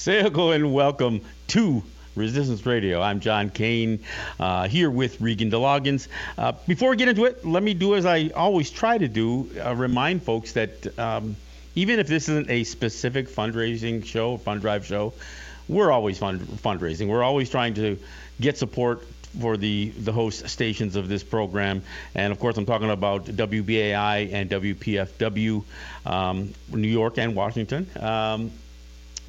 Say hello and welcome to Resistance Radio. I'm John Kane uh, here with Regan DeLoggins. Uh, before we get into it, let me do as I always try to do uh, remind folks that um, even if this isn't a specific fundraising show, fund drive show, we're always fund- fundraising. We're always trying to get support for the, the host stations of this program. And of course, I'm talking about WBAI and WPFW, um, New York and Washington. Um,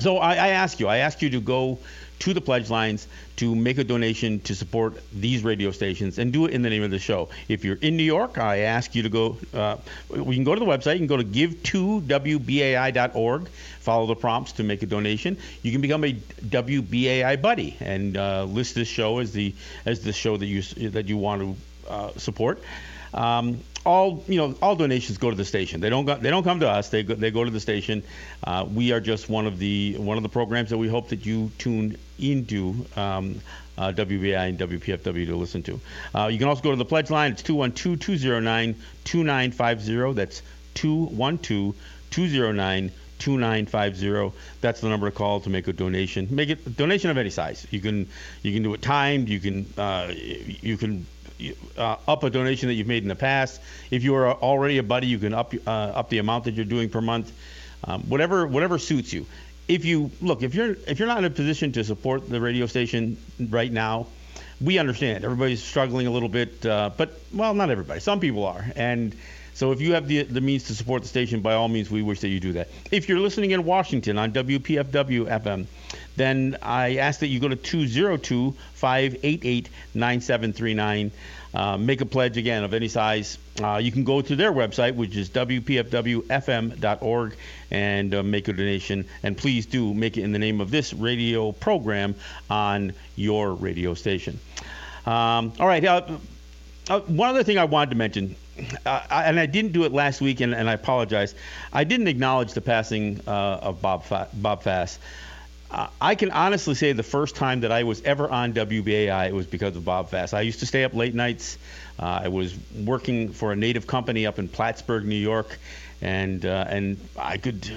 so I, I ask you, I ask you to go to the pledge lines to make a donation to support these radio stations and do it in the name of the show. If you're in New York, I ask you to go. Uh, we can go to the website. You can go to give2wbai.org. Follow the prompts to make a donation. You can become a WBAI buddy and uh, list this show as the as the show that you that you want to uh, support. Um, all you know, all donations go to the station. They don't go, they don't come to us. They go, they go to the station. Uh, we are just one of the one of the programs that we hope that you tune into. Um, uh, WBI and WPFW to listen to. Uh, you can also go to the pledge line. It's 212 209 2950. That's 212 209 2950. That's the number to call to make a donation. Make it a donation of any size. You can you can do it timed. You can uh, you can uh, up a donation that you've made in the past. If you are already a buddy, you can up uh, up the amount that you're doing per month. Um, whatever whatever suits you. If you look, if you're if you're not in a position to support the radio station right now, we understand. Everybody's struggling a little bit, uh, but well, not everybody. Some people are, and so if you have the, the means to support the station, by all means, we wish that you do that. If you're listening in Washington on WPFW FM, then I ask that you go to 202 588 9739. Uh, make a pledge again of any size. Uh, you can go to their website, which is wpfwfm.org, and uh, make a donation. And please do make it in the name of this radio program on your radio station. Um, all right. Uh, uh, one other thing I wanted to mention uh, and I didn't do it last week, and, and, I apologize. I didn't acknowledge the passing uh, of Bob Fa- Bob Fass. I can honestly say the first time that I was ever on WBAI it was because of Bob Fass. I used to stay up late nights. Uh, I was working for a native company up in Plattsburgh, New York, and uh, and I could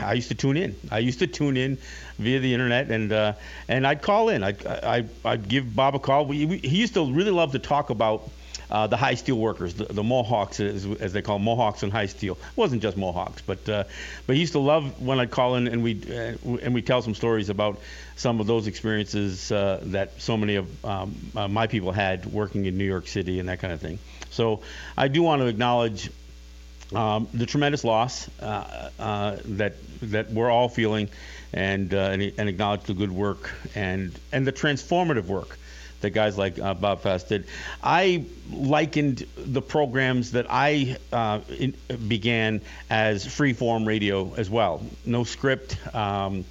I used to tune in. I used to tune in via the internet, and uh, and I'd call in. I'd, I'd, I'd give Bob a call. We, he used to really love to talk about uh, the high steel workers, the, the Mohawks, as, as, they call Mohawks and high steel. It wasn't just Mohawks, but uh, but he used to love when I'd call in and we uh, and we tell some stories about some of those experiences uh, that so many of um, uh, my people had working in New York City and that kind of thing. So I do want to acknowledge um, the tremendous loss uh, that that we're all feeling, and, and, and acknowledge the good work and and the transformative work that guys like uh, Bob Fass did. I likened the programs that I uh, in, began as free-form radio as well. No script. Um,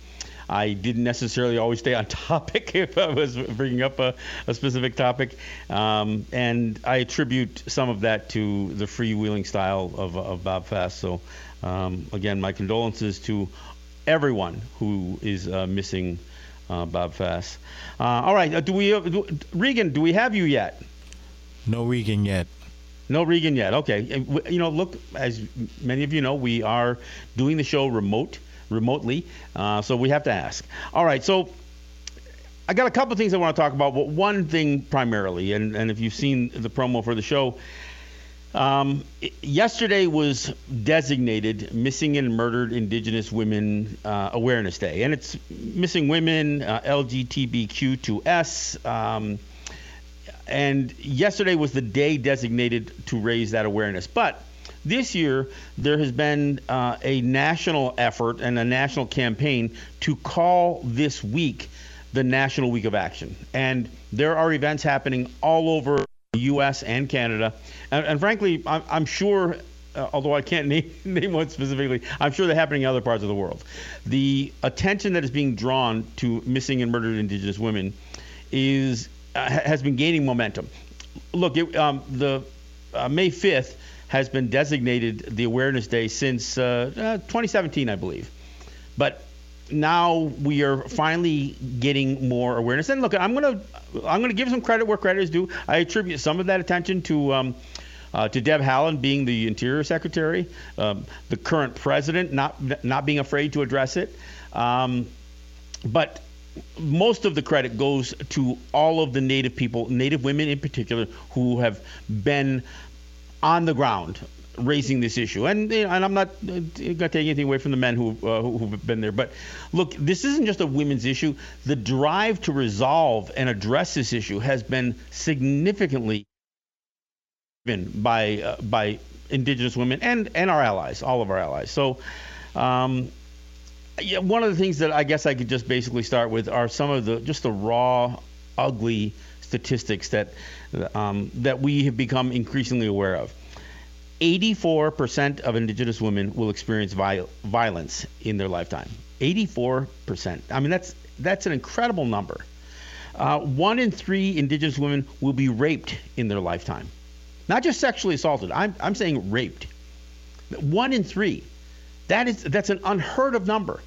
I didn't necessarily always stay on topic if I was bringing up a, a specific topic. Um, and I attribute some of that to the freewheeling style of, of Bob Fass. So, um, again, my condolences to everyone who is uh, missing uh, Bob Fass. Uh, all right, uh, do we, uh, do, Regan? Do we have you yet? No Regan yet. No Regan yet. Okay. You know, look, as many of you know, we are doing the show remote, remotely, uh, so we have to ask. All right, so. I got a couple of things I want to talk about, but one thing primarily, and, and if you've seen the promo for the show, um, yesterday was designated Missing and Murdered Indigenous Women uh, Awareness Day, and it's Missing Women, uh, LGBTQ2S. Um, and yesterday was the day designated to raise that awareness. But this year, there has been uh, a national effort and a national campaign to call this week the National Week of Action. And there are events happening all over the U.S. and Canada. And, and frankly, I'm, I'm sure, uh, although I can't name, name one specifically, I'm sure they're happening in other parts of the world. The attention that is being drawn to missing and murdered Indigenous women is uh, has been gaining momentum. Look, it, um, the uh, May 5th has been designated the Awareness Day since uh, uh, 2017, I believe. But now we are finally getting more awareness. And look, I'm gonna I'm gonna give some credit where credit is due. I attribute some of that attention to. Um, uh, to Deb Haaland being the Interior Secretary, um, the current president not not being afraid to address it. Um, but most of the credit goes to all of the Native people, Native women in particular, who have been on the ground raising this issue. And, and I'm not going to take anything away from the men who, uh, who've been there. But look, this isn't just a women's issue. The drive to resolve and address this issue has been significantly by uh, by indigenous women and and our allies, all of our allies. So. Um, yeah, one of the things that I guess I could just basically start with are some of the just the raw, ugly statistics that um, that we have become increasingly aware of. 84% of Indigenous women will experience violence in their lifetime. 84%. I mean, that's that's an incredible number. Uh, one in three Indigenous women will be raped in their lifetime, not just sexually assaulted. I'm I'm saying raped. One in three. That is that's an unheard of number,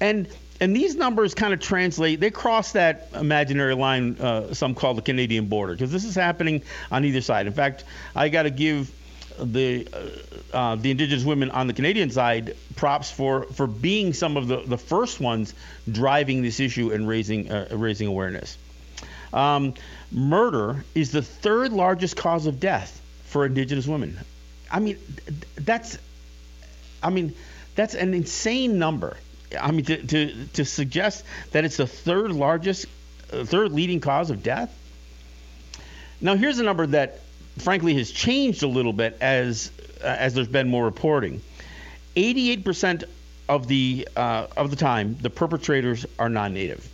and and these numbers kind of translate. They cross that imaginary line, uh, some call the Canadian border, because this is happening on either side. In fact, I got to give the uh, uh, the indigenous women on the Canadian side props for for being some of the, the first ones driving this issue and raising uh, raising awareness. Um, murder is the third largest cause of death for indigenous women. I mean, that's I mean that's an insane number. I mean to to, to suggest that it's the third largest, uh, third leading cause of death. Now here's a number that frankly has changed a little bit as uh, as there's been more reporting. 88% of the uh, of the time, the perpetrators are non-native.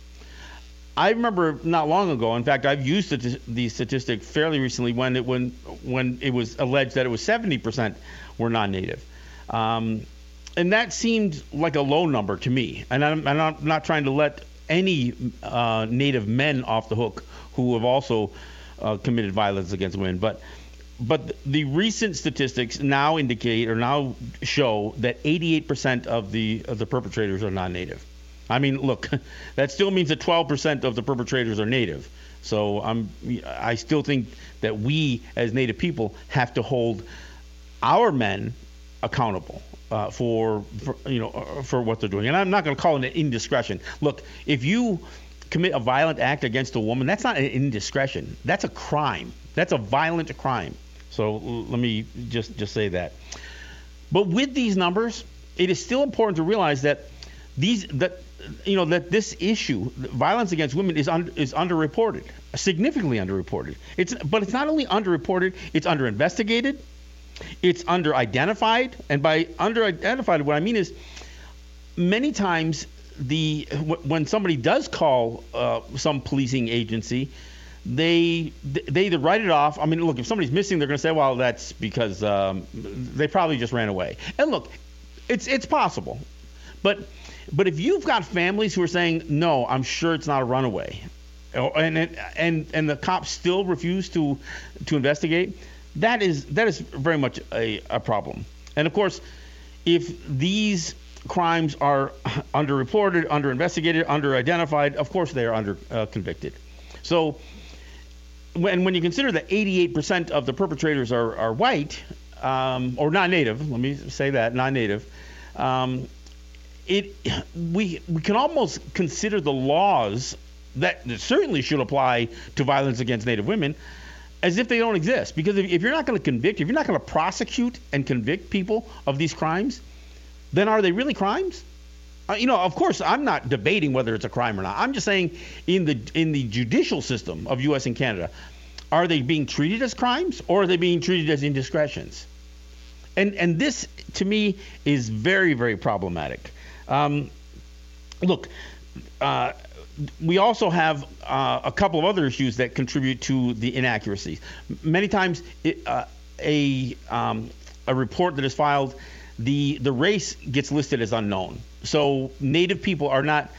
I remember not long ago. In fact, I've used the, statistic fairly recently when it when when it was alleged that it was 70% were non-native. Um, and that seemed like a low number to me. And I'm, I'm not trying to let any uh, native men off the hook who have also uh, committed violence against women. But but the recent statistics now indicate or now show that 88% of the of the perpetrators are non-native. I mean, look, that still means that 12% of the perpetrators are native. So I'm I still think that we as native people have to hold our men accountable. Uh, for, for, you know uh, for what they're doing, and I'm not going to call it an indiscretion. Look, if you commit a violent act against a woman, that's not an indiscretion. That's a crime. That's a violent crime. So let me just just say that. But with these numbers, it is still important to realize that these that you know that this issue, violence against women, is un, is underreported, significantly underreported. It's but it's not only underreported, it's underinvestigated, it's underidentified, and by underidentified, what I mean is many times the when somebody does call uh, some policing agency, they they either write it off. I mean, look, if somebody's missing, they're going to say, well, that's because um, they probably just ran away. And look, it's it's possible, but but if you've got families who are saying, no, I'm sure it's not a runaway, and and and the cops still refuse to to investigate, that is that is very much a, a problem. And of course, if these crimes are underreported, underinvestigated, underidentified, of course they are under uh, convicted. So when when you consider that 88% of the perpetrators are, are white um, or non-native, let me say that non-native, um, it we we can almost consider the laws that, certainly should apply to violence against Native women as if they don't exist. Because if, if you're not going to convict, if you're not going to prosecute and convict people of these crimes, then are they really crimes? Uh, you know, of course, I'm not debating whether it's a crime or not. I'm just saying, in the in the judicial system of U.S. and Canada, are they being treated as crimes or are they being treated as indiscretions? And and this, to me, is very very problematic. Um, look. Uh, we also have uh, a couple of other issues that contribute to the inaccuracies. Many times, it, uh, a um, a report that is filed the the race gets listed as unknown. So native people are not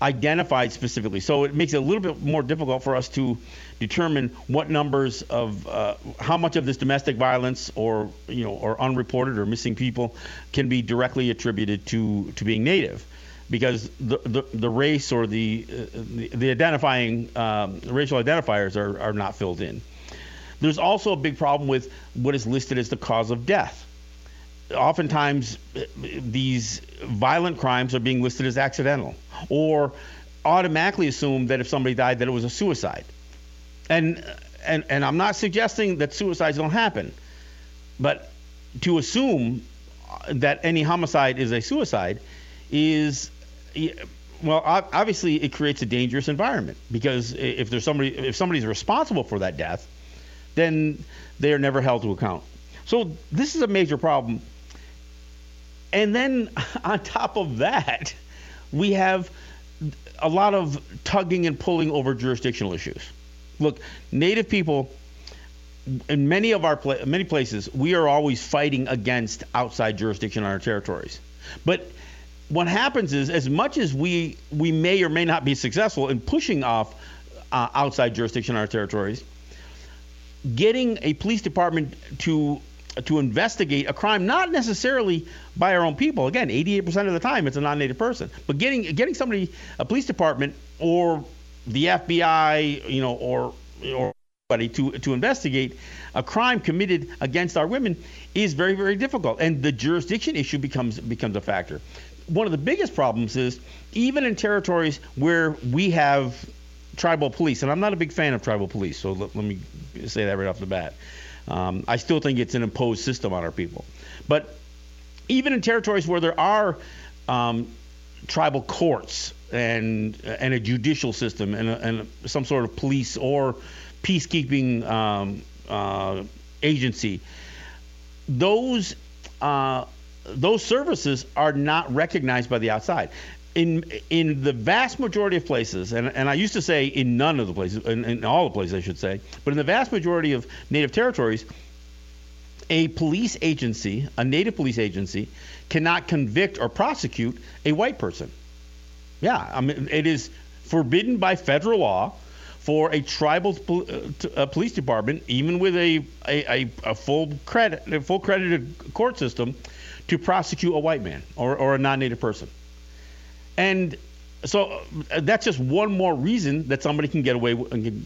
identified specifically. So it makes it a little bit more difficult for us to determine what numbers of uh, how much of this domestic violence or you know or unreported or missing people can be directly attributed to to being native because the, the, the race or the, uh, the, the, identifying um, racial identifiers are, are not filled in. There's also a big problem with what is listed as the cause of death oftentimes these violent crimes are being listed as accidental or automatically assume that if somebody died, that it was a suicide. And and and I'm not suggesting that suicides don't happen, but to assume that any homicide is a suicide is well obviously it creates a dangerous environment because if there's somebody if somebody's responsible for that death then they are never held to account. So this is a major problem. And then on top of that we have a lot of tugging and pulling over jurisdictional issues look native people in many of our pla- many places, we are always fighting against outside jurisdiction on our territories. But what happens is, as much as we we may or may not be successful in pushing off uh, outside jurisdiction on our territories, getting a police department to to investigate a crime, not necessarily by our own people. Again, 88% of the time it's a non-native person, but getting getting somebody, a police department or the FBI, you know, or or anybody to to investigate a crime committed against our women is very very difficult, and the jurisdiction issue becomes becomes a factor. One of the biggest problems is even in territories where we have tribal police, and I'm not a big fan of tribal police, so let, let me say that right off the bat. Um, I still think it's an imposed system on our people, but even in territories where there are um, tribal courts and and a judicial system and, a, and some sort of police or peacekeeping um, uh, agency, those uh, those services are not recognized by the outside. In in the vast majority of places, and, and I used to say in none of the places, in, in all the places I should say, but in the vast majority of native territories, a police agency, a native police agency, cannot convict or prosecute a white person. Yeah, I mean it is forbidden by federal law for a tribal uh, police department, even with a, a, a, full credit, a full credited court system, to prosecute a white man or, or a non-native person. And so uh, that's just one more reason that somebody can get away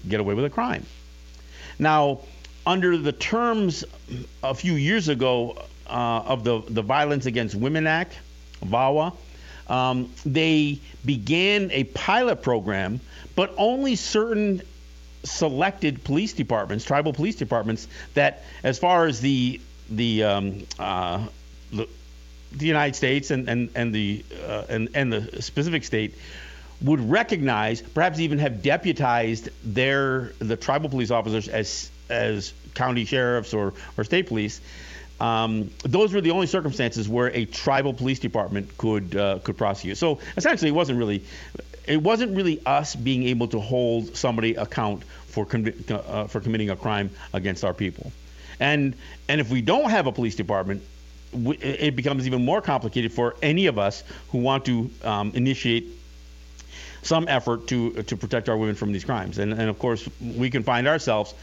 get away with a crime. Now, under the terms a few years ago uh, of the the Violence Against Women Act, VAWA, um, they began a pilot program but only certain selected police departments, tribal police departments, that as far as the the um, uh, the, United States and and and the uh, and and the specific state would recognize, perhaps even have deputized their the tribal police officers as as county sheriffs or or state police. Um, those were the only circumstances where a tribal police department could uh, could prosecute. So essentially, it wasn't really it wasn't really us being able to hold somebody account for uh, for committing a crime against our people. And and if we don't have a police department, we, it becomes even more complicated for any of us who want to um, initiate some effort to to protect our women from these crimes. And and of course, we can find ourselves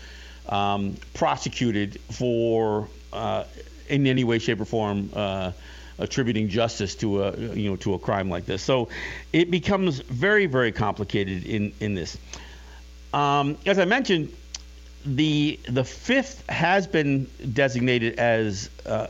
um, prosecuted for uh, in any way, shape, or form. Uh, attributing justice to a you know to a crime like this. So it becomes very very complicated in in this. Um, as I mentioned, the the fifth has been designated as. Uh,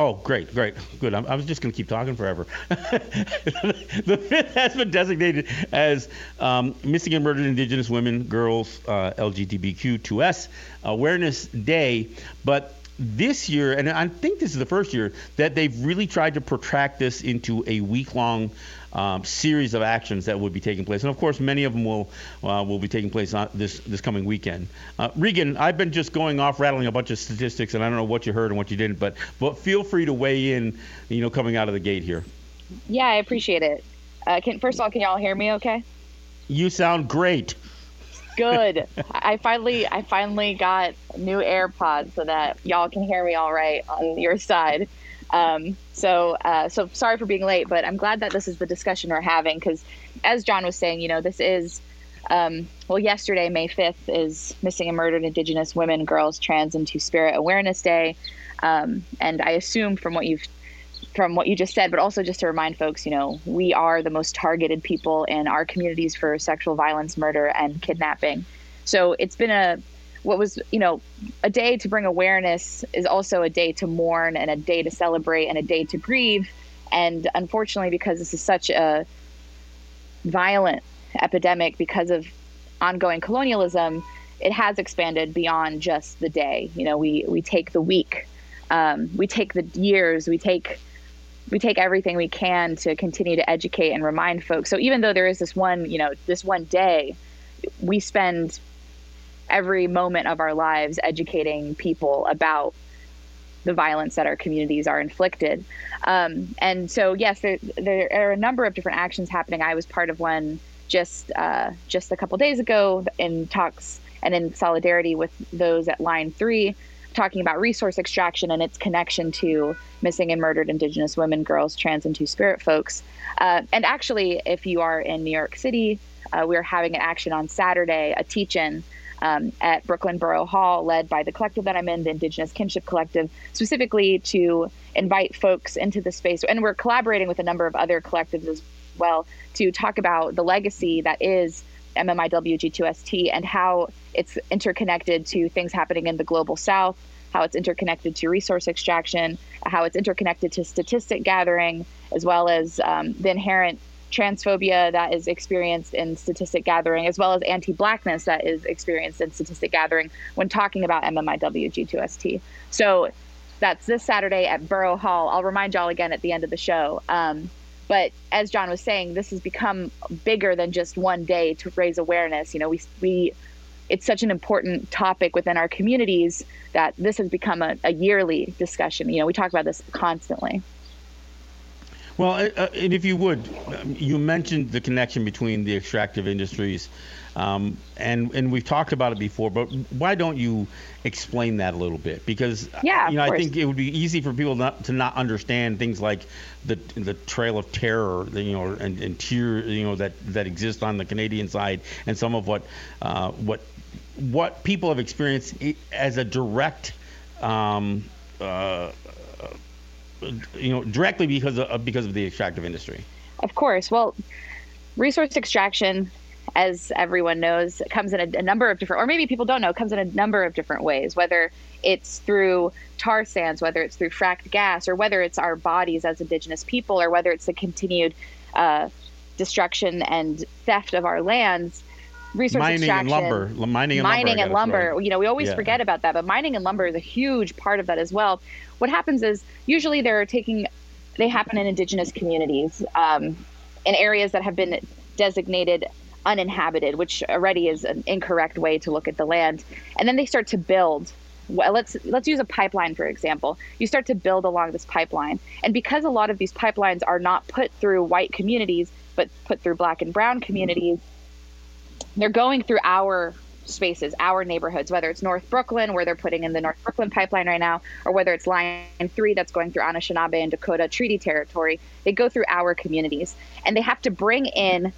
oh, great, great, good. I'm, I was just going to keep talking forever. the fifth has been designated as um, Missing and Murdered Indigenous Women, Girls, uh, LGBTQ2S Awareness Day, but this year, and I think this is the first year that they've really tried to protract this into a week-long um, series of actions that would be taking place, and of course, many of them will uh, will be taking place this this coming weekend. Uh, Regan, I've been just going off rattling a bunch of statistics, and I don't know what you heard and what you didn't, but but feel free to weigh in, you know, coming out of the gate here. Yeah, I appreciate it. Uh, can, first of all, can y'all hear me? Okay. You sound great good. I finally I finally got new AirPods so that y'all can hear me all right on your side. Um, so uh, so sorry for being late, but I'm glad that this is the discussion we're having because, as John was saying, you know, this is um, well, yesterday, May 5th, is Missing and Murdered Indigenous Women, Girls, Trans, and Two Spirit Awareness Day. Um, and I assume from what you've from what you just said, but also just to remind folks, you know, we are the most targeted people in our communities for sexual violence, murder, and kidnapping. So it's been a what was you know a day to bring awareness is also a day to mourn and a day to celebrate and a day to grieve and unfortunately because this is such a violent epidemic because of ongoing colonialism, it has expanded beyond just the day. You know, we we take the week, um, we take the years, we take we take everything we can to continue to educate and remind folks. So even though there is this one, you know, this one day, we spend every moment of our lives educating people about the violence that our communities are inflicted. Um, and so, yes, there, there are a number of different actions happening. I was part of one just uh, just a couple days ago in talks and in solidarity with those at Line Three, talking about resource extraction and its connection to missing and murdered Indigenous women, girls, trans, and Two Spirit folks. Uh, and actually, if you are in New York City, uh, we're having an action on Saturday, a teach-in um, at Brooklyn Borough Hall, led by the collective that I'm in, the Indigenous Kinship Collective, specifically to invite folks into the space. And we're collaborating with a number of other collectives as well to talk about the legacy that is MMIWG2ST and how it's interconnected to things happening in the global south, how it's interconnected to resource extraction, how it's interconnected to statistic gathering, as well as um, the inherent transphobia that is experienced in statistic gathering, as well as anti blackness that is experienced in statistic gathering when talking about MMIWG2ST. So that's this Saturday at Borough Hall. I'll remind y'all again at the end of the show. Um, but as John was saying, this has become bigger than just one day to raise awareness. You know, we, we it's such an important topic within our communities that this has become a, a yearly discussion. You know, we talk about this constantly. Well, uh, uh, and if you would, um, you mentioned the connection between the extractive industries, um, and and we've talked about it before. But why don't you explain that a little bit? Because uh, yeah, you know, I think it would be easy for people not to not understand things like the the trail of terror, you know, and, and tear, you know, that that exists on the Canadian side, and some of what uh, what what people have experienced as a direct. Um, uh, you know, directly because of because of the extractive industry. Of course. Well, resource extraction, as everyone knows, comes in a, a, number of different, or maybe people don't know, comes in a number of different ways. Whether it's through tar sands, whether it's through fracked gas, or whether it's our bodies as Indigenous people, or whether it's the continued uh, destruction and theft of our lands resource mining extraction, and lumber, mining and mining lumber. And lumber. You know, we always yeah. forget about that, but mining and lumber is a huge part of that as well. What happens is usually they're taking, they happen in indigenous communities, um, in areas that have been designated uninhabited, which already is an incorrect way to look at the land. And then they start to build. Well, let's let's use a pipeline for example. You start to build along this pipeline, and because a lot of these pipelines are not put through white communities, but put through black and brown communities, they're going through our spaces, our neighborhoods, whether it's North Brooklyn, where they're putting in the North Brooklyn pipeline right now, or whether it's Line 3 that's going through Anishinaabe and Dakota Treaty Territory. They go through our communities and they have to bring in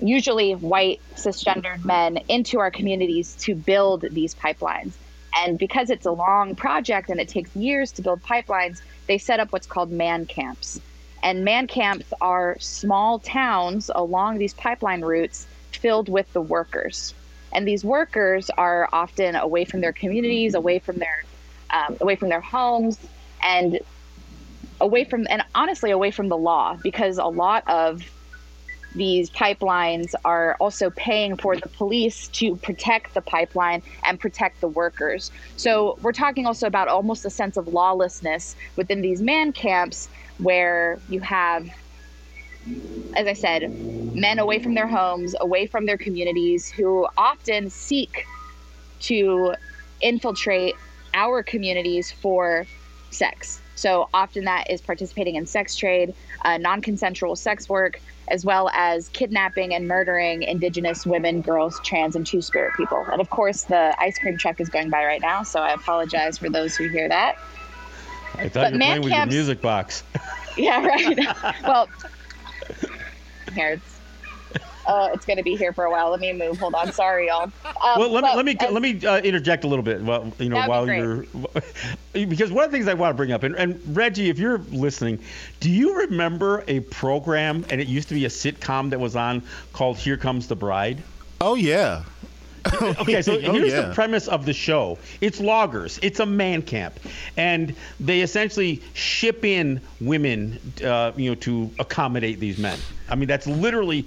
usually white cisgendered men into our communities to build these pipelines. And because it's a long project and it takes years to build pipelines, they set up what's called man camps. And man camps are small towns along these pipeline routes filled with the workers. And these workers are often away from their communities, away from their um, away from their homes, and away from and honestly away from the law because a lot of these pipelines are also paying for the police to protect the pipeline and protect the workers. So we're talking also about almost a sense of lawlessness within these man camps where you have as I said, men away from their homes, away from their communities, who often seek to infiltrate our communities for sex. So often that is participating in sex trade, uh, non consensual sex work, as well as kidnapping and murdering Indigenous women, girls, trans, and Two Spirit people. And of course, the ice cream truck is going by right now, so I apologize for those who hear that. I thought but you were playing with your music box. Yeah, right. well, here. It's uh, it's going to be here for a while. Let me move. Hold on. Sorry, y'all. Um, well, let me let me as, let me uh, interject a little bit. Well, you know, while you're because one of the things I want to bring up, and, and Reggie, if you're listening, do you remember a program, and it used to be a sitcom that was on called "Here Comes the Bride"? Oh yeah. okay, so oh, here's yeah. the premise of the show. It's loggers. It's a man camp, and they essentially ship in women, uh, you know, to accommodate these men. I mean, that's literally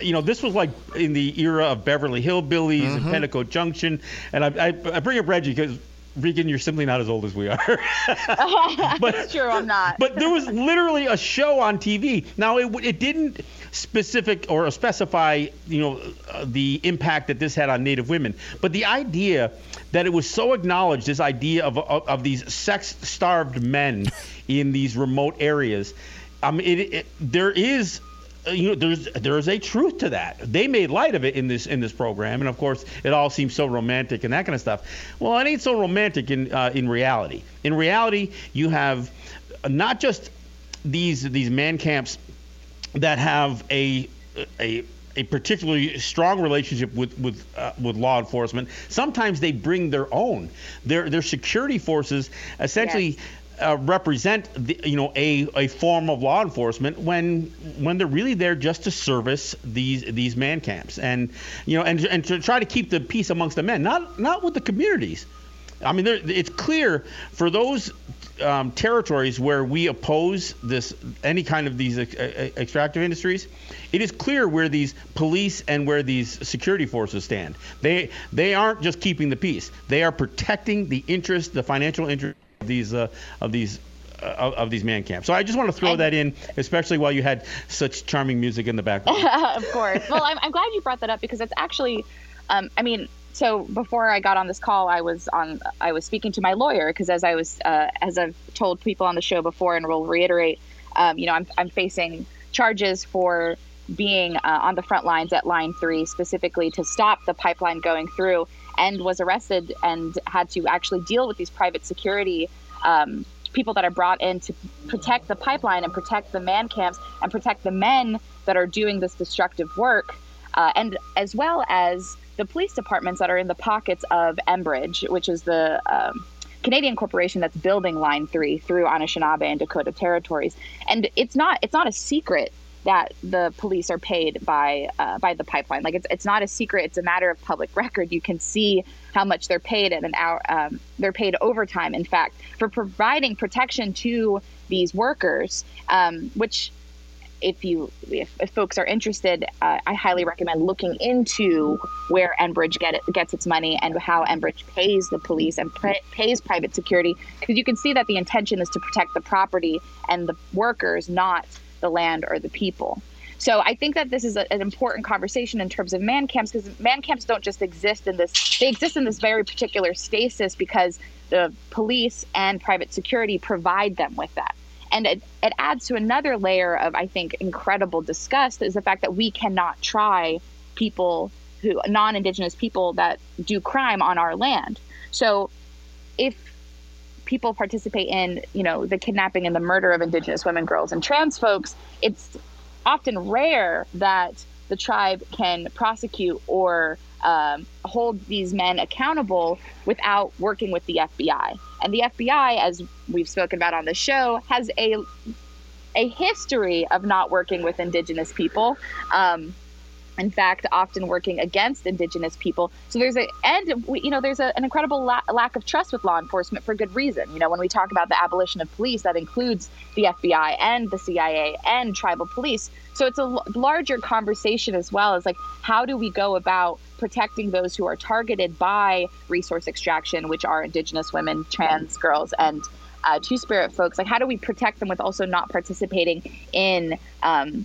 you know, this was like in the era of Beverly Hillbillies and Petticoat Junction. And I, I, I bring up Reggie because Regan, you're simply not as old as we are. but it's true, I'm not. but there was literally a show on TV. Now it it didn't specific or specify, you know, uh, the impact that this had on Native women, but the idea that it was so acknowledged, this idea of of, of these sex-starved men in these remote areas. I mean, it, it, there is you know there's there's a truth to that. They made light of it in this in this program, and of course it all seems so romantic and that kind of stuff. Well, it ain't so romantic in uh, in reality. In reality, you have not just these these man camps that have a a a particularly strong relationship with with uh, with law enforcement. Sometimes they bring their own. Their their security forces essentially. Yes uh, represent the, you know a, a form of law enforcement when when they're really there just to service these these man camps. And you know and and to try to keep the peace amongst the men not not with the communities. I mean it's clear for those um, territories where we oppose this any kind of these ex- extractive industries it is clear where these police and where these security forces stand. They they aren't just keeping the peace. They are protecting the interest the financial interest these uh, of these uh, of, these man camps. So I just want to throw that in, especially while you had such charming music in the background. of course. Well, I'm, I'm, glad you brought that up because it's actually, um, I mean, so before I got on this call, I was on, I was speaking to my lawyer because as I was, uh, as I've told people on the show before, and will reiterate, um, you know, I'm, I'm facing charges for being uh, on the front lines at Line Three, specifically to stop the pipeline going through and was arrested and had to actually deal with these private security um, people that are brought in to protect the pipeline and protect the man camps and protect the men that are doing this destructive work, uh, and as well as the police departments that are in the pockets of Enbridge, which is the um, Canadian corporation that's building Line Three through Anishinaabe and Dakota territories. And it's not it's not a secret that the police are paid by uh, by the pipeline. Like it's it's not a secret; it's a matter of public record. You can see how much they're paid at an hour. Um, they're paid overtime, in fact, for providing protection to these workers, um, which. If you, if, if folks are interested, uh, I highly recommend looking into where Enbridge get it, gets its money and how Enbridge pays the police and pays private security, because you can see that the intention is to protect the property and the workers, not the land or the people. So I think that this is a, an important conversation in terms of man camps because man camps don't just exist in this; they exist in this very particular stasis because the police and private security provide them with that. And it, it adds to another layer of, I think, incredible disgust is the fact that we cannot try people who non-indigenous people that do crime on our land. So if people participate in, you know, the kidnapping and the murder of indigenous women, girls, and trans folks, it's often rare that the tribe can prosecute or um, hold these men accountable without working with the FBI. And the FBI, as we've spoken about on the show, has a a history of not working with indigenous people. Um, in fact, often working against indigenous people. So there's a, and we, you know, there's a, an incredible la- lack of trust with law enforcement for good reason. You know, when we talk about the abolition of police, that includes the FBI and the CIA and tribal police. So it's a l- larger conversation as well as like, how do we go about protecting those who are targeted by resource extraction, which are indigenous women, trans girls, and uh, two spirit folks? Like, how do we protect them with also not participating in, um,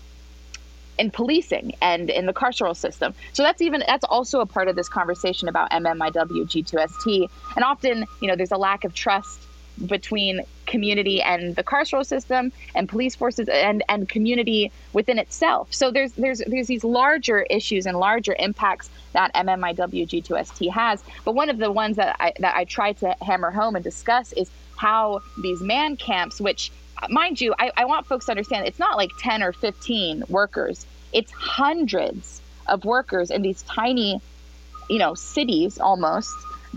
in policing and in the carceral system. So that's even that's also a part of this conversation about MMIW G2ST. And often, you know, there's a lack of trust between community and the carceral system and police forces and, and community within itself. So there's there's there's these larger issues and larger impacts that MMIW G2ST has. But one of the ones that I that I try to hammer home and discuss is how these man camps, which mind you, I, I want folks to understand it's not like 10 or 15 workers, it's hundreds of workers in these tiny, you know, cities almost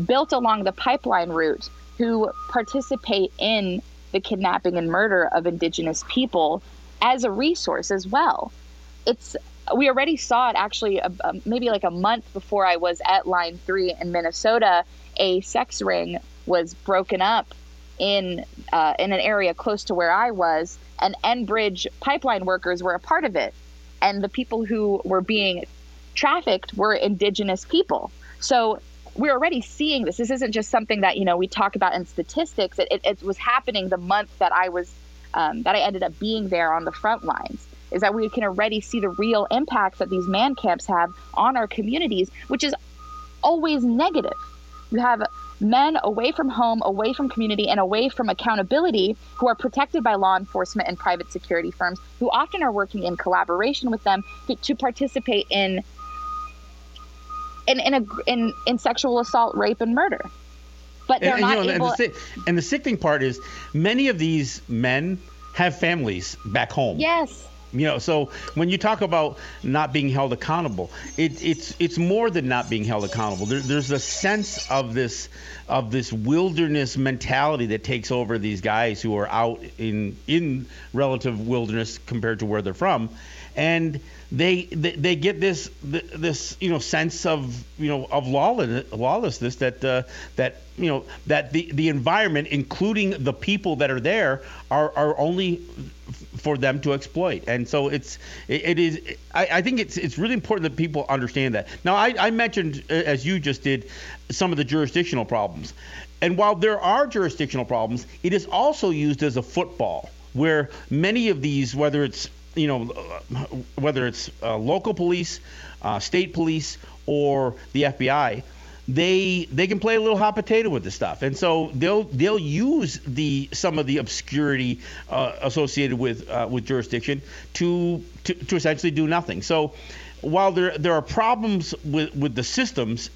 built along the pipeline route who participate in the kidnapping and murder of indigenous people as a resource as well. It's we already saw it actually a, a, maybe like a month before I was at line 3 in Minnesota a sex ring was broken up in uh, in an area close to where I was, and Enbridge pipeline workers were a part of it. and the people who were being trafficked were indigenous people. So we're already seeing this. This isn't just something that you know we talk about in statistics. It, it, it was happening the month that I was um, that I ended up being there on the front lines. Is that we can already see the real impacts that these man camps have on our communities, which is always negative. You have men away from home, away from community, and away from accountability who are protected by law enforcement and private security firms who often are working in collaboration with them to, to participate in in in, a, in in sexual assault, rape, and murder. But they're and, not you know, able. And the, and the sickening part is many of these men have families back home. Yes. You know, so when you talk about not being held accountable, it, it's it's more than not being held accountable. There, there's a sense of this of this wilderness mentality that takes over these guys who are out in in relative wilderness compared to where they're from, and they they, they get this this you know sense of you know of lawless, lawlessness that uh, that you know that the the environment, including the people that are there, are are only for them to exploit. And so it's it, it is I, I, think it's it's really important that people understand that. Now I, I mentioned uh, as you just did some of the jurisdictional problems. And while there are jurisdictional problems, it is also used as a football where many of these whether it's you know, whether it's uh, local police, uh, state police, or the FBI, they they can play a little hot potato with this stuff, and so they'll they'll use the some of the obscurity uh, associated with uh, with jurisdiction to, to to essentially do nothing. So while there there are problems with with the systems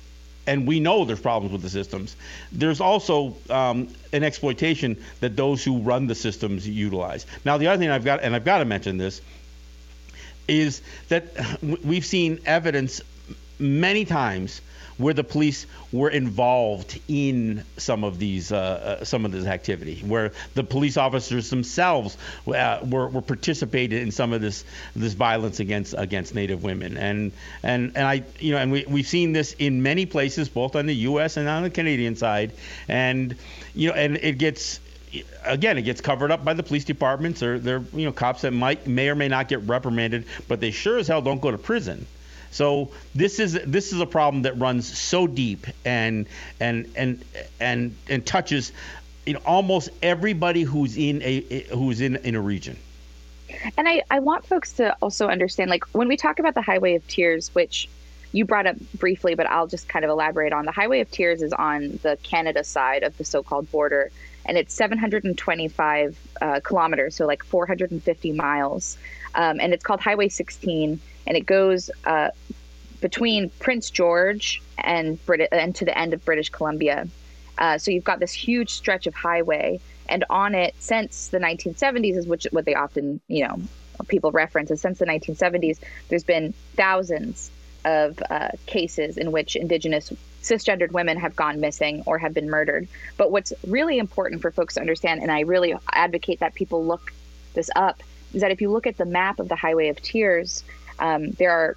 and we know there's problems with the systems. There's also um, an exploitation that those who run the systems utilize. Now, the other thing I've got, and I've got to mention this, is that we've seen evidence many times where the police were involved in some of these uh, uh, some of this activity, where the police officers themselves uh, were, were participated in some of this this violence against against Native women, and and and I you know and we we've seen this in many places, both on the U.S. and on the Canadian side, and you know and it gets again, it gets covered up by the police departments or they're you know cops that might may or may not get reprimanded, but they sure as hell don't go to prison. So this is this is a problem that runs so deep and and and and and touches you know almost everybody who's in a who's in in a region. And I, I want folks to also understand like when we talk about the highway of tears, which you brought up briefly, but I'll just kind of elaborate on the highway of tears is on the Canada side of the so-called border, and it's 725 uh, kilometers, so like 450 miles, um, and it's called Highway 16 and it goes uh, between Prince George and Brit- and to the end of British Columbia. Uh, so you've got this huge stretch of highway, and on it since the 1970s is which what they often you know people reference is since the 1970s. There's been thousands of uh, cases in which Indigenous cisgendered women have gone missing or have been murdered. But what's really important for folks to understand, and I really advocate that people look this up, is that if you look at the map of the Highway of Tears, um, there are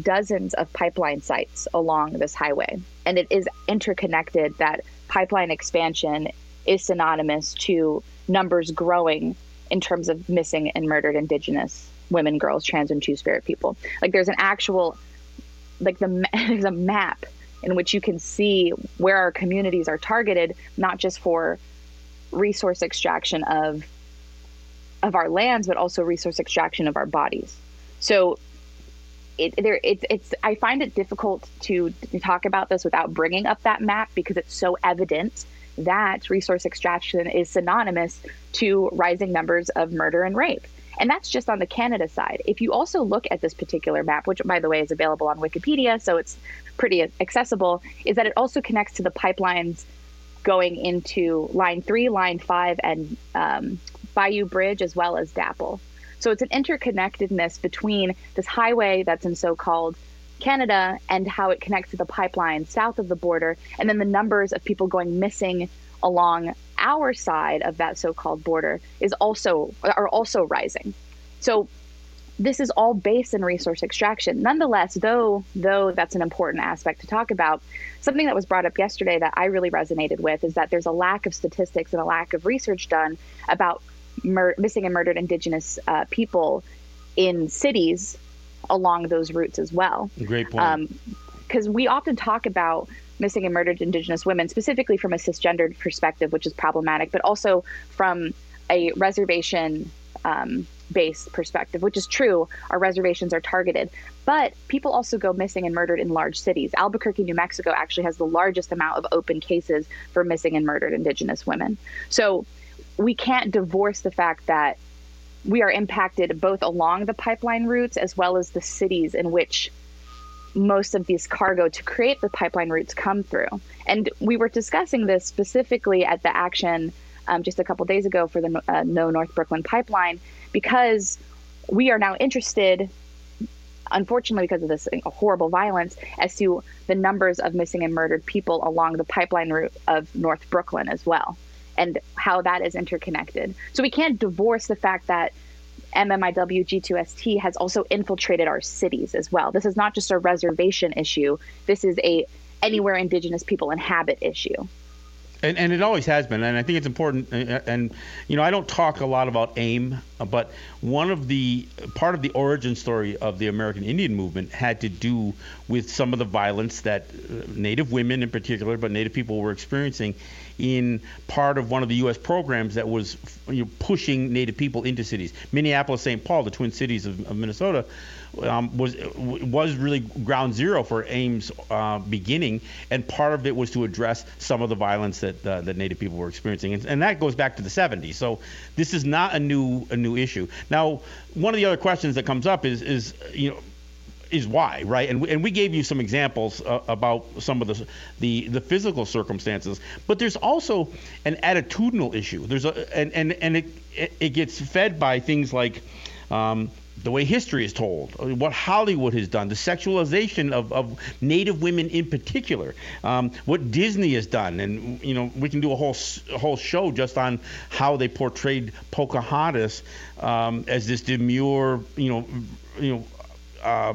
dozens of pipeline sites along this highway, and it is interconnected that pipeline expansion is synonymous to numbers growing in terms of missing and murdered indigenous women, girls, trans, and two spirit people. Like there's an actual, like the there's a map in which you can see where our communities are targeted, not just for resource extraction of of our lands, but also resource extraction of our bodies. So it, there, it's, it's, I find it difficult to, talk about this without bringing up that map because it's so evident that resource extraction is synonymous to rising numbers of murder and rape. And that's just on the Canada side. If you also look at this particular map, which by the way is available on Wikipedia, so it's pretty accessible, is that it also connects to the pipelines going into Line 3, Line 5, and um, Bayou Bridge, as well as DAPL. So it's an interconnectedness between this highway that's in so called Canada and how it connects to the pipeline south of the border, and then the numbers of people going missing along our side of that so-called border is also are also rising. So this is all based in resource extraction. Nonetheless, though though that's an important aspect to talk about, something that was brought up yesterday that I really resonated with is that there's a lack of statistics and a lack of research done about mur- missing and murdered Indigenous uh, people in cities along those routes as well. Great point. Because um, we often talk about missing and murdered Indigenous women, specifically from a cisgendered perspective, which is problematic, but also from a reservation um, based perspective, which is true. Our reservations are targeted. But people also go missing and murdered in large cities. Albuquerque, New Mexico actually has the largest amount of open cases for missing and murdered Indigenous women. So we can't divorce the fact that we are impacted both along the pipeline routes as well as the cities in which most of these cargo to create the pipeline routes come through. And we were discussing this specifically at the action um, just a couple days ago for the uh, No North Brooklyn pipeline because we are now interested, unfortunately, because of this horrible violence, as to the numbers of missing and murdered people along the pipeline route of North Brooklyn as well, and how that is interconnected. So we can't divorce the fact that MMIW G2ST has also infiltrated our cities as well. This is not just a reservation issue. This is a anywhere indigenous people inhabit issue. And, and it always has been, and I think it's important. And, you know, I don't talk a lot about AIM, but one of the part of the origin story of the American Indian movement had to do with some of the violence that uh, Native women, in particular, but Native people were experiencing in part of one of the U.S. programs that was you know, pushing Native people into cities. Minneapolis, St. Paul, the twin cities of, of Minnesota, um, was was really ground zero for AIM's uh, beginning, and part of it was to address some of the violence that uh, that Native people were experiencing, and, and, that goes back to the 70s. So this is not a new a new issue. Now, one of the other questions that comes up is is you know is why, right? And we, and we gave you some examples uh, about some of the, the the physical circumstances, but there's also an attitudinal issue. There's a and and and it it gets fed by things like um, the way history is told, what Hollywood has done, the sexualization of, of Native women in particular, um, what Disney has done, and you know we can do a whole a whole show just on how they portrayed Pocahontas um, as this demure, you know, you know, uh,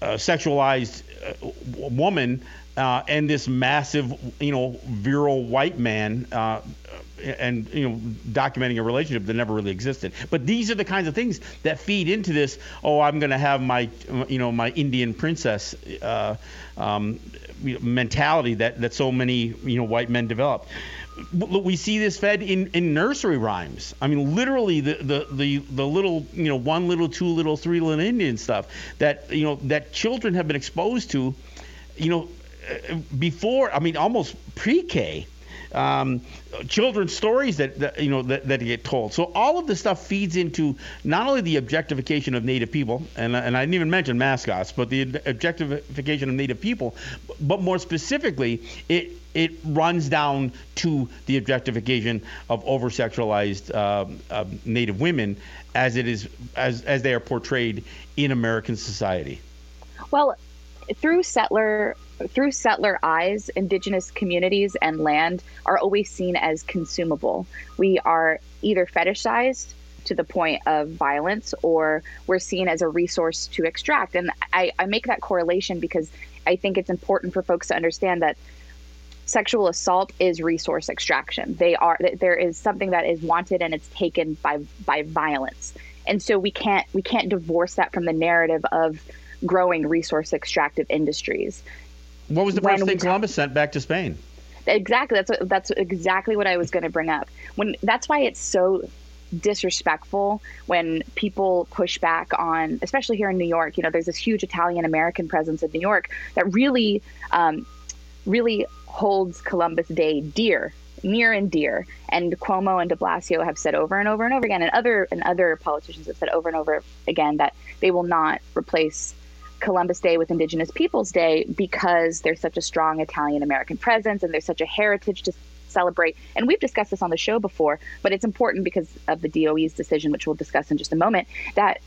uh, sexualized uh, woman. Uh, and this massive, you know, virile white man uh, and you know documenting a relationship that never really existed. But these are the kinds of things that feed into this. Oh, I'm going to have my you know my Indian princess uh, um, mentality that that so many you know white men develop. We see this fed in, in nursery rhymes. I mean, literally the, the, the, the little you know one little, two little, three little Indian stuff that you know that children have been exposed to, you know, uh, before. I mean, almost pre-K um, children's stories that, that you know that, that, get told. So all of this stuff feeds into not only the objectification of Native people, and, and I didn't even mention mascots, but the objectification of Native people, but more specifically, it it runs down to the objectification of over-sexualized uh, uh, Native women as it is as as they are portrayed in American society. Well, through settler through settler eyes, indigenous communities and land are always seen as consumable. We are either fetishized to the point of violence or we're seen as a resource to extract. And I, I make that correlation because I think it's important for folks to understand that sexual assault is resource extraction. They are there is something that is wanted and it's taken by by violence. And so we can't we can't divorce that from the narrative of growing resource extractive industries. What was the first thing Columbus sent back to Spain? Exactly. That's what, that's exactly what I was going to bring up. When that's why it's so disrespectful when people push back on, especially here in New York. You know, there's this huge Italian American presence in New York that really, um, really holds Columbus Day dear, near and dear. And Cuomo and De Blasio have said over and over and over again, and other and other politicians have said over and over again that they will not replace Columbus Day with Indigenous Peoples Day because there's such a strong Italian American presence and there's such a heritage to celebrate. And we've discussed this on the show before, but it's important because of the DOE's decision, which we'll discuss in just a moment, that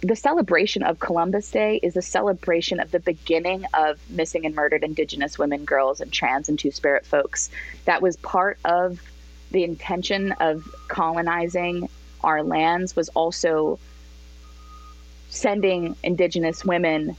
the celebration of Columbus Day is a celebration of the beginning of missing and murdered Indigenous women, girls, and trans and Two Spirit folks. That was part of the intention of colonizing our lands was also sending indigenous women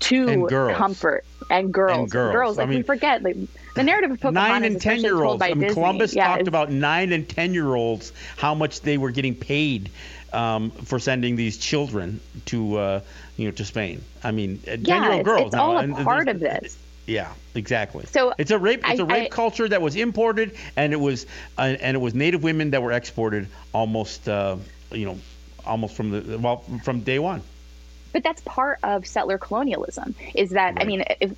to and comfort and girls. And girls. girls. Like I mean, we forget, like the narrative of Pocahontas nine and ten year olds. I mean, Disney. Columbus yeah, talked about nine and ten year olds how much they were getting paid um, for sending these children to uh, you know to Spain. I mean, ten Yeah, year old girls. it's now, all a and part of this. Yeah, exactly. So, it's a rape. It's a I- rape I- culture that was imported, and it was uh, and it was Native women that were exported almost uh, you know almost from the well from day one. but that's part of settler colonialism is that i mean if,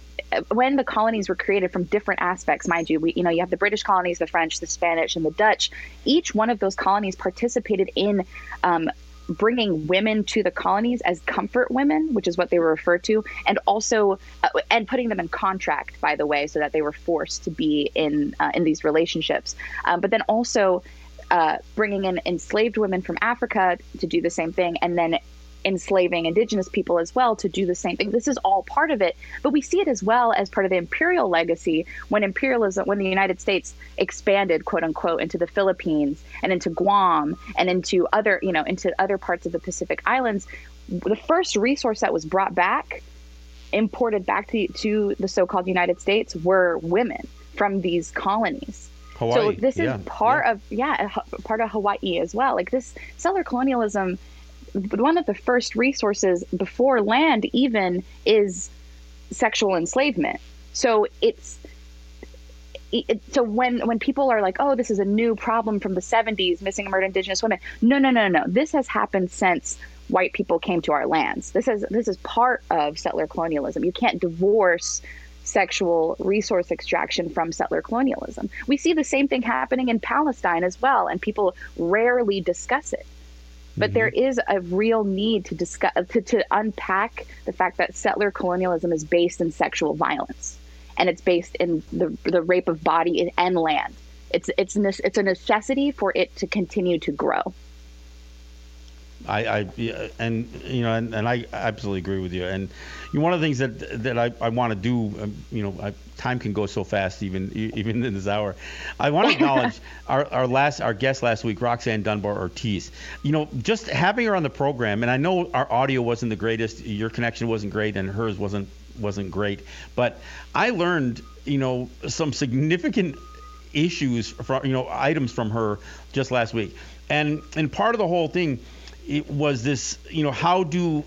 when the colonies were created from different aspects mind you we, you know you have the british colonies the french the spanish and the dutch. Each one of those colonies participated in um, bringing women to the colonies as comfort women which is what they were referred to and also uh, and putting them in contract by the way so that they were forced to be in uh, in these relationships. Um, but then also uh, bringing in enslaved women from Africa to do the same thing, and then enslaving indigenous people as well to do the same thing. This is all part of it, but we see it as well as part of the imperial legacy when imperialism, when the United States expanded, quote unquote, into the Philippines and into Guam and into other, you know, into other parts of the Pacific Islands. The first resource that was brought back, imported back to, to the so-called United States, were women from these colonies. So this is yeah, part yeah. of yeah, part of Hawaii as well. Like this settler colonialism, one of the first resources before land even is sexual enslavement. So it's it, so when when people are like, "Oh, this is a new problem from the 70s, missing and murdered indigenous women." No, no, no, no. This has happened since white people came to our lands. This is this is part of settler colonialism. You can't divorce sexual resource extraction from settler colonialism. We see the same thing happening in Palestine as well, and people rarely discuss it. But mm-hmm. there is a real need to discuss to, to unpack the fact that settler colonialism is based in sexual violence, and it's based in the the rape of body and land. It's it's it's a necessity for it to continue to grow. I, I yeah, and you know, and, and I absolutely agree with you. And you know, one of the things that that I, I want to do, um, you know, I, time can go so fast, even even in this hour. I want to acknowledge our, our last our guest last week, Roxanne Dunbar Ortiz. You know, just having her on the program, and I know our audio wasn't the greatest, your connection wasn't great, and hers wasn't wasn't great, but I learned, you know, some significant issues from you know items from her just last week, and and part of the whole thing it was this you know how do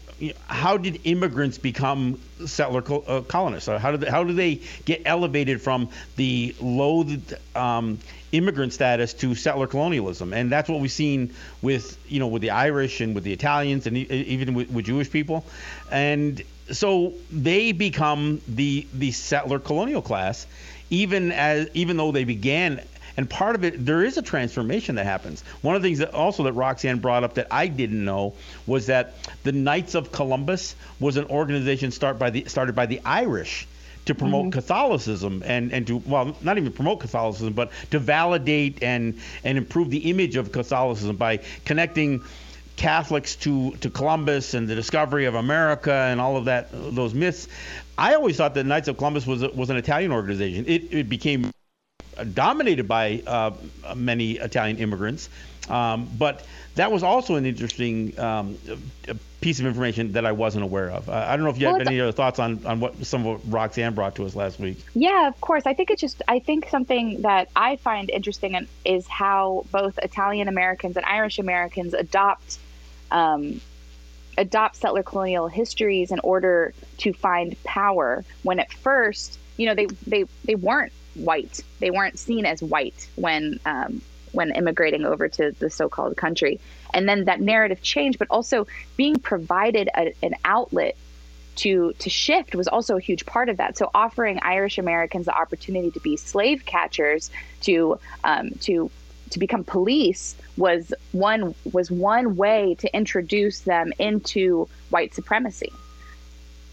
how did immigrants become settler uh, colonists? How did they, how do they get elevated from the loathed um, immigrant status to settler colonialism? And that's what we've seen with you know with the Irish and with the Italians and even with, with Jewish people. And so they become the the settler colonial class even as even though they began and part of it there is a transformation that happens one of the things that also that roxanne brought up that i didn't know was that the knights of columbus was an organization start by the, started by the irish to promote mm-hmm. Catholicism and, and to well not even promote Catholicism but to validate and and improve the image of Catholicism by connecting Catholics to, to Columbus and the discovery of America and all of that those myths. I always thought that Knights of Columbus was was an Italian organization. It, it became dominated by uh, many Italian immigrants, um, but that was also an interesting um, piece of information that I wasn't aware of. Uh, I don't know if you Well, have any other thoughts on, on what some of what Roxanne brought to us last week. Yeah, of course. I think it's just, I think something that I find interesting is how both Italian Americans and Irish Americans adopt. Um, adopt settler colonial histories in order to find power when at first you know they they, they weren't white. They weren't seen as white when um, when immigrating over to the so-called country. And then that narrative changed but also being provided a, an outlet to to shift was also a huge part of that. So offering Irish Americans the opportunity to be slave catchers, to um, to to become police was one was one way to introduce them into white supremacy,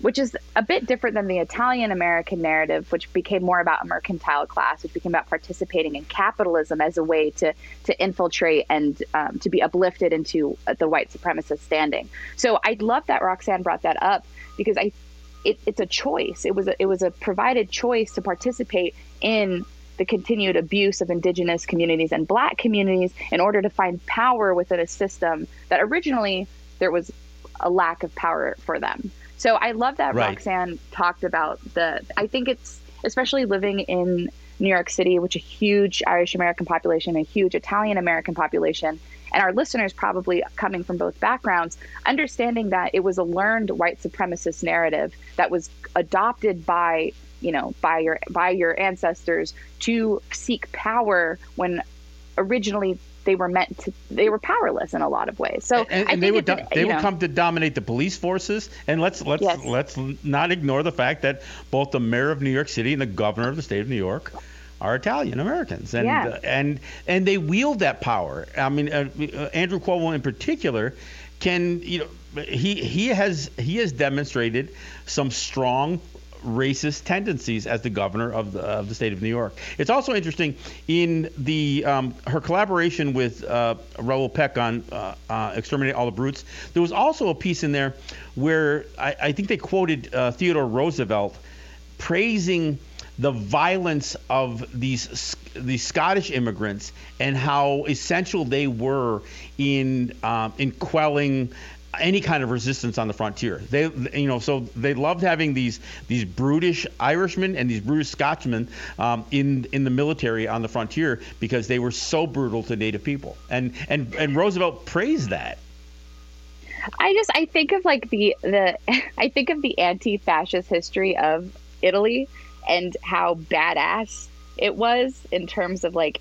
which is a bit different than the Italian American narrative, which became more about a mercantile class, which became about participating in capitalism as a way to to infiltrate and um, to be uplifted into the white supremacist standing. So I love that Roxanne brought that up because I it, it's a choice. It was a, it was a provided choice to participate in the continued abuse of indigenous communities and black communities in order to find power within a system that originally there was a lack of power for them. So I love that Right. Roxanne talked about the I think it's especially living in New York City, which a huge Irish American population, a huge Italian American population, and our listeners probably coming from both backgrounds, understanding that it was a learned white supremacist narrative that was adopted by you know by your by your ancestors to seek power when originally they were meant to they were powerless in a lot of ways so and, and they would do, they would know, come to dominate the police forces and let's let's yes. let's not ignore the fact that both the mayor of New York City and the governor of the state of New York are Italian Americans, and yeah. uh, and and they wield that power. I mean, uh, uh, Andrew Cuomo in particular can you know he he has he has demonstrated some strong racist tendencies as the governor of the, of the state of New York. It's also interesting in the um, her collaboration with uh, Raoul Peck on uh, uh, Exterminate All the Brutes. There was also a piece in there where I, I think they quoted uh, Theodore Roosevelt praising the violence of these these Scottish immigrants and how essential they were in um, in quelling any kind of resistance on the frontier. They, you know, so they loved having these these brutish Irishmen and these brutish Scotchmen um, in in the military on the frontier because they were so brutal to Native people. And and and Roosevelt praised that. I just I think of like the the I think of the anti-fascist history of Italy and how badass it was in terms of like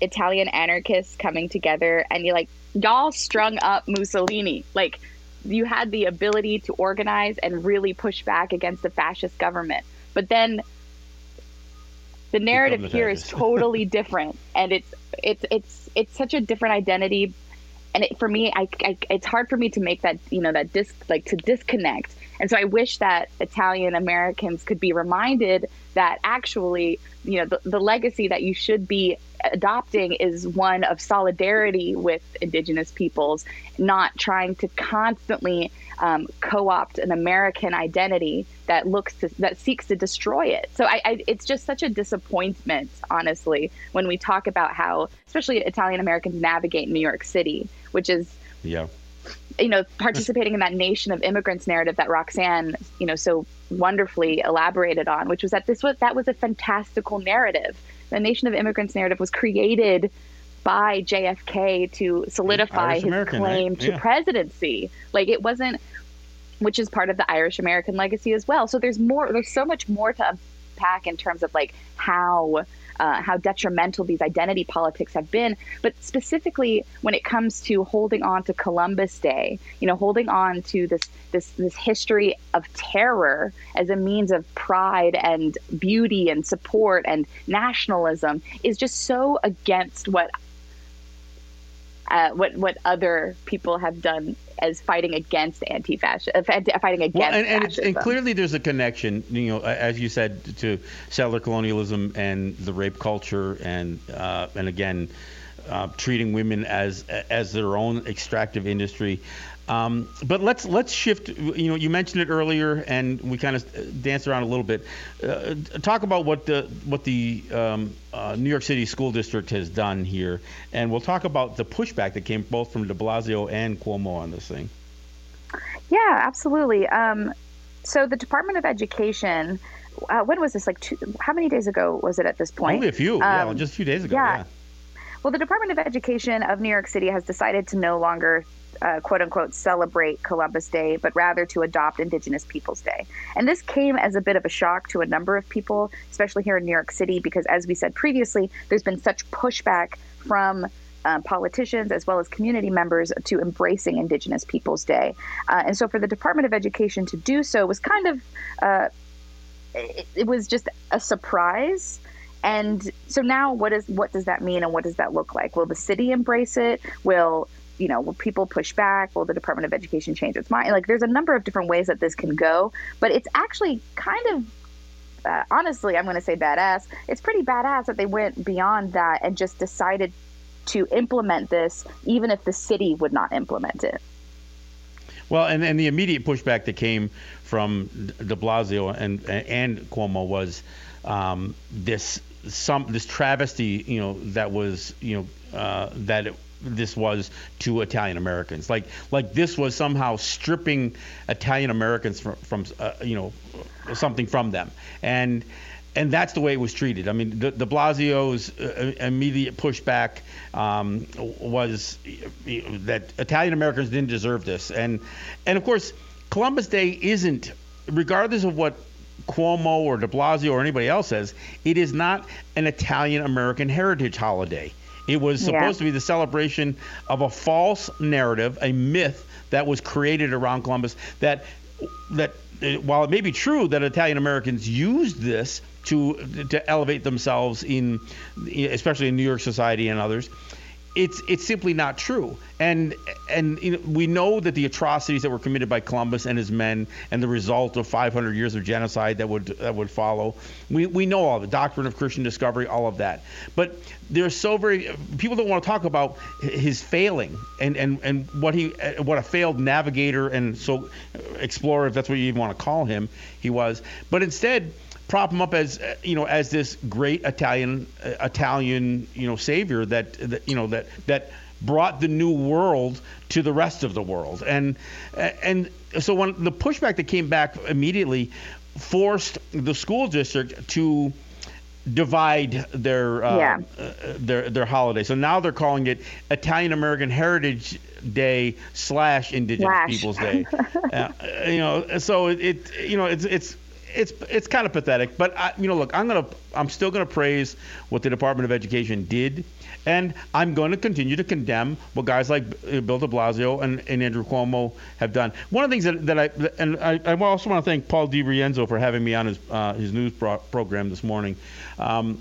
Italian anarchists coming together and you like y'all strung up Mussolini. Like you had the ability to organize and really push back against the fascist government. But then the narrative here is totally different and it's it's it's it's such a different identity and it, for me I, I, it's hard for me to make that you know that dis like to disconnect and so I wish that Italian Americans could be reminded that actually, you know, the, the legacy that you should be adopting is one of solidarity with indigenous peoples, not trying to constantly um, co-opt an American identity that looks to, that seeks to destroy it. So I, I, it's just such a disappointment, honestly, when we talk about how, especially Italian Americans navigate New York City, which is yeah you know, participating in that nation of immigrants narrative that Roxanne, you know, so wonderfully elaborated on, which was that this was that was a fantastical narrative. The nation of immigrants narrative was created by JFK to solidify his claim right? to yeah. presidency. Like it wasn't, which is part of the Irish American legacy as well. So there's more. There's so much more to unpack in terms of like how uh, how detrimental these identity politics have been. But specifically, when it comes to holding on to Columbus Day, you know, holding on to this this this history of terror as a means of pride and beauty and support and nationalism is just so against what uh, what what other people have done as fighting against anti-fascism, uh, fighting against well, and, and, and, clearly there's a connection, you know, as you said, to settler colonialism and the rape culture, and uh, and again, uh, treating women as as their own extractive industry. Um, but let's let's shift. You know, you mentioned it earlier, and we kind of danced around a little bit. Uh, talk about what the what the um, uh, New York City School District has done here, and we'll talk about the pushback that came both from De Blasio and Cuomo on this thing. Yeah, absolutely. Um, so the Department of Education. Uh, when was this? Like, two, how many days ago was it at this point? Only a few. yeah, um, just a few days ago. yeah. yeah. Well, the Department of Education of New York City has decided to no longer uh, quote unquote celebrate Columbus Day, but rather to adopt Indigenous Peoples Day. And this came as a bit of a shock to a number of people, especially here in New York City, because as we said previously, there's been such pushback from um, politicians as well as community members to embracing Indigenous Peoples Day. Uh, and so for the Department of Education to do so was kind of, uh, it, it was just a surprise and so now what is what does that mean and what does that look like will the city embrace it will you know, will people push back? Will the Department of Education change its mind? Like, there's a number of different ways that this can go, but it's actually kind of, uh, honestly, I'm going to say badass. It's pretty badass that they went beyond that and just decided to implement this, even if the city would not implement it. Well, and, and the immediate pushback that came from De Blasio and and Cuomo was um, this some this travesty, you know, that was you know uh, that it, this was to Italian Americans. Like like this was somehow stripping Italian Americans from, from uh, you know something from them. And and that's the way it was treated. I mean, the, de Blasio's uh, immediate pushback um, was that Italian Americans didn't deserve this, and and of course, Columbus Day isn't, regardless of what Cuomo or De Blasio or anybody else says, it is not an Italian American heritage holiday. It was supposed yeah. to be the celebration of a false narrative, a myth that was created around Columbus that that uh, while it may be true that Italian Americans used this to to elevate themselves in especially in New York society and others, it's it's simply not true. And and you know, we know that the atrocities that were committed by Columbus and his men, and the result of 500 years of genocide that would that would follow, we, we know all the doctrine of Christian discovery, all of that. But there's so very people don't want to talk about his failing and and and what he what a failed navigator and so explorer, if that's what you even want to call him, he was. But instead prop him up as you know as this great Italian uh, Italian you know savior that, that you know that that brought the new world to the rest of the world and and so when the pushback that came back immediately forced the school district to divide their uh, yeah. uh, their their holiday. So now they're calling it Italian American Heritage Day slash Indigenous. Peoples Day. uh, you know, so it, it you know it's it's it's it's kind of pathetic, but I, you know, look, I'm gonna I'm still gonna praise what the Department of Education did, and I'm going to continue to condemn what guys like uh, Bill De Blasio and, and Andrew Cuomo have done. One of the things that, that I and I, I also want to thank Paul DiRienzo for having me on his uh, his news pro- program this morning. Um,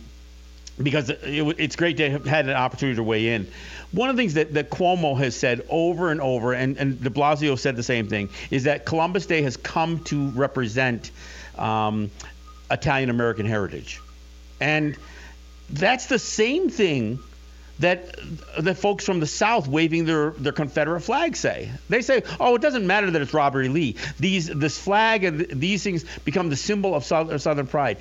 because it, it's great to have had an opportunity to weigh in. One of the things that, that Cuomo has said over and over, and, and de Blasio said the same thing, is that Columbus Day has come to represent um, Italian American heritage. And that's the same thing that the folks from the South waving their, their Confederate flag say. They say, "Oh, it doesn't matter that it's Robert E. Lee. These this flag and these things become the symbol of Southern, Southern pride."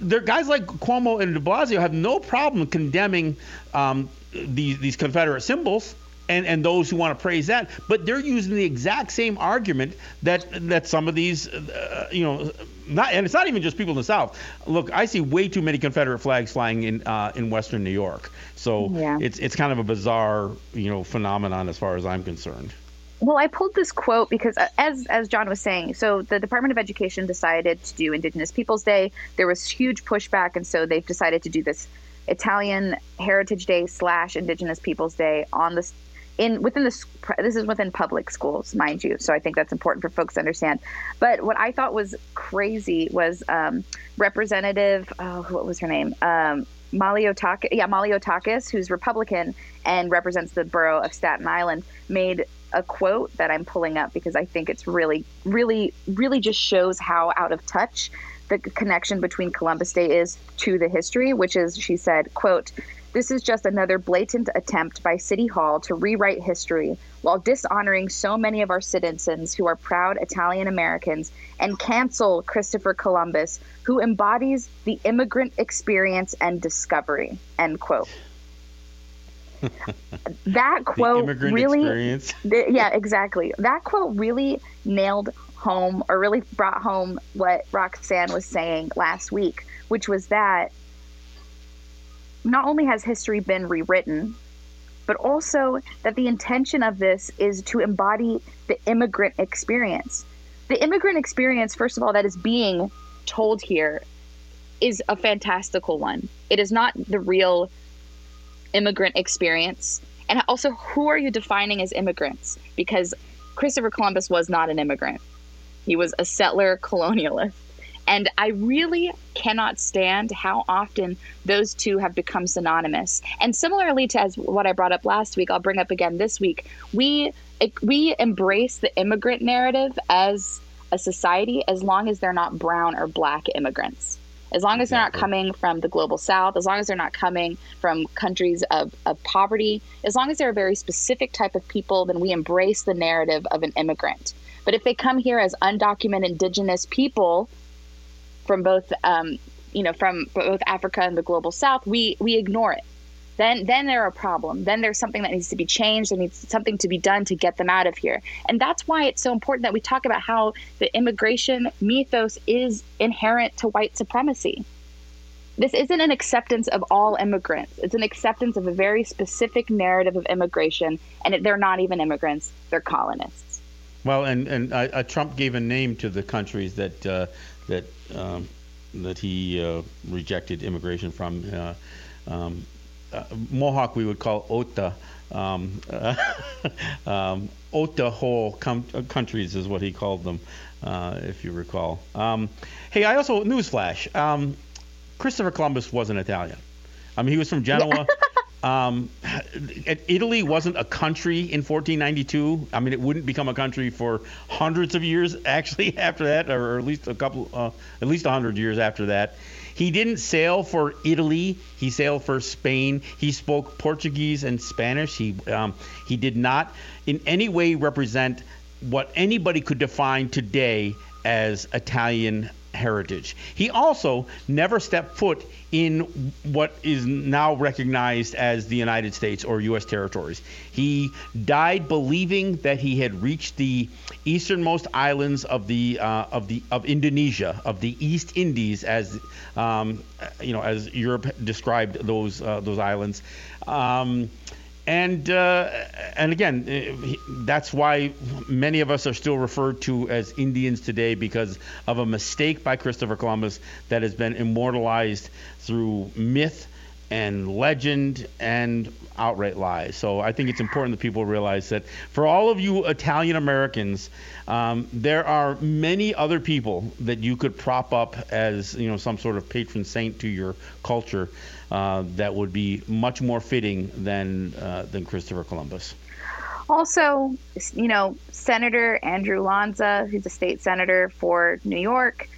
There, guys like Cuomo and De Blasio have no problem condemning um, these these Confederate symbols and, and those who want to praise that, but they're using the exact same argument that that some of these, uh, you know, not and it's not even just people in the South. Look, I see way too many Confederate flags flying in uh, in Western New York, so yeah. it's it's kind of a bizarre, you know, phenomenon as far as I'm concerned. Well, I pulled this quote because, uh, as as John was saying, so the Department of Education decided to do Indigenous Peoples Day. There was huge pushback, and so they've decided to do this Italian Heritage Day slash Indigenous Peoples Day on the in within the this is within public schools, mind you. So I think that's important for folks to understand. But what I thought was crazy was um, Representative, oh, what was her name? Um, Malliotakis, yeah, Malliotakis, who's Republican and represents the borough of Staten Island, made a quote that I'm pulling up because I think it's really, really, really just shows how out of touch the connection between Columbus Day is to the history, which is, she said, quote, this is just another blatant attempt by City Hall to rewrite history while dishonoring so many of our citizens who are proud Italian Americans and cancel Christopher Columbus, who embodies the immigrant experience and discovery. End quote. that quote really, th- yeah, exactly. That quote really nailed home or really brought home what Roxanne was saying last week, which was that not only has history been rewritten, but also that the intention of this is to embody the immigrant experience. The immigrant experience, first of all, that is being told here is a fantastical one. It is not the real immigrant experience. And also, who are you defining as immigrants? Because Christopher Columbus was not an immigrant, he was a settler colonialist. And I really cannot stand how often those two have become synonymous. And similarly to as what I brought up last week, I'll bring up again this week. We we embrace the immigrant narrative as a society as long as they're not brown or black immigrants. As long as they're not coming from the global south, as long as they're not coming from countries of, of poverty, as long as they're a very specific type of people, then we embrace the narrative of an immigrant. But if they come here as undocumented indigenous people, from both um, you know from both Africa and the global South, we we ignore it. Then then they're a problem. Then there's something that needs to be changed. There needs something to be done to get them out of here. And that's why it's so important that we talk about how the immigration mythos is inherent to white supremacy. this isn't an acceptance of all immigrants. It's an acceptance of a very specific narrative of immigration, and they're not even immigrants; they're colonists. Well, and and uh, Trump gave a name to the countries that uh, that um, that he uh, rejected immigration from. Uh, um, uh, Mohawk we would call Ota. Um, um, Ota whole com- countries is what he called them, if you recall. Um, hey, I also newsflash. Um, Christopher Columbus wasn't Italian. I mean, he was from Genoa. Um, Italy wasn't a country in 1492. I mean, it wouldn't become a country for hundreds of years actually after that, or at least a couple, uh, at least a hundred years after that. He didn't sail for Italy. He sailed for Spain. He spoke Portuguese and Spanish. He um, he did not in any way represent what anybody could define today as Italian heritage. He also never stepped foot in what is now recognized as the United States or U.S. territories. He died believing that he had reached the easternmost islands of the uh, of the of Indonesia, of the East Indies, as um, you know, as Europe described those uh, those islands. Um, and uh, and again, uh, that's why many of us are still referred to as Indians today because of a mistake by Christopher Columbus that has been immortalized through myth and legend and outright lies. So I think it's important that people realize that for all of you Italian Americans, um, there are many other people that you could prop up as you know some sort of patron saint to your culture uh, that would be much more fitting than uh, than Christopher Columbus. Also, you know, Senator Andrew Lanza, who's a state senator for New York,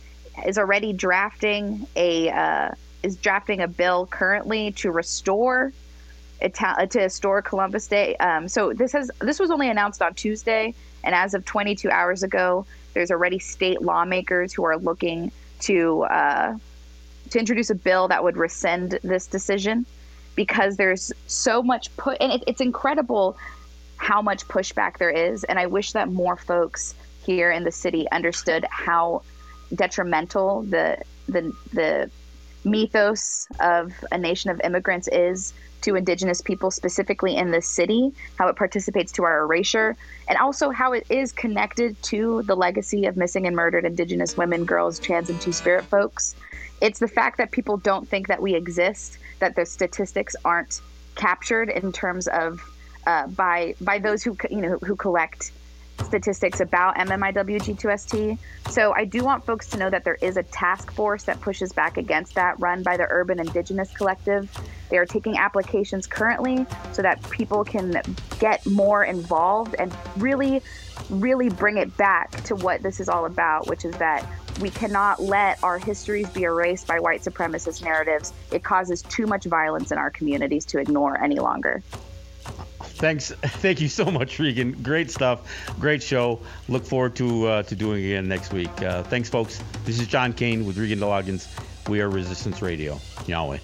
is already drafting a uh, is drafting a bill currently to restore Ital- to restore Columbus Day. Um, so this has this was only announced on Tuesday, and as of 22 hours ago, there's already state lawmakers who are looking to uh, to introduce a bill that would rescind this decision because there's so much put and it, it's incredible how much pushback there is and i wish that more folks here in the city understood how detrimental the the the mythos of a nation of immigrants is to indigenous people specifically in this city how it participates to our erasure and also how it is connected to the legacy of missing and murdered indigenous women girls trans and two-spirit folks it's the fact that people don't think that we exist, that the statistics aren't captured in terms of uh, by by those who you know who collect statistics about MMIWG2ST. So I do want folks to know that there is a task force that pushes back against that, run by the Urban Indigenous Collective. They are taking applications currently so that people can get more involved and really, really bring it back to what this is all about, which is that we cannot let our histories be erased by white supremacist narratives. It causes too much violence in our communities to ignore any longer. Thanks, thank you so much, Regan. Great stuff, great show. Look forward to uh, to doing it again next week. Uh, thanks, folks. This is John Kane with Regan de Loggans. We are Resistance Radio. Yahweh.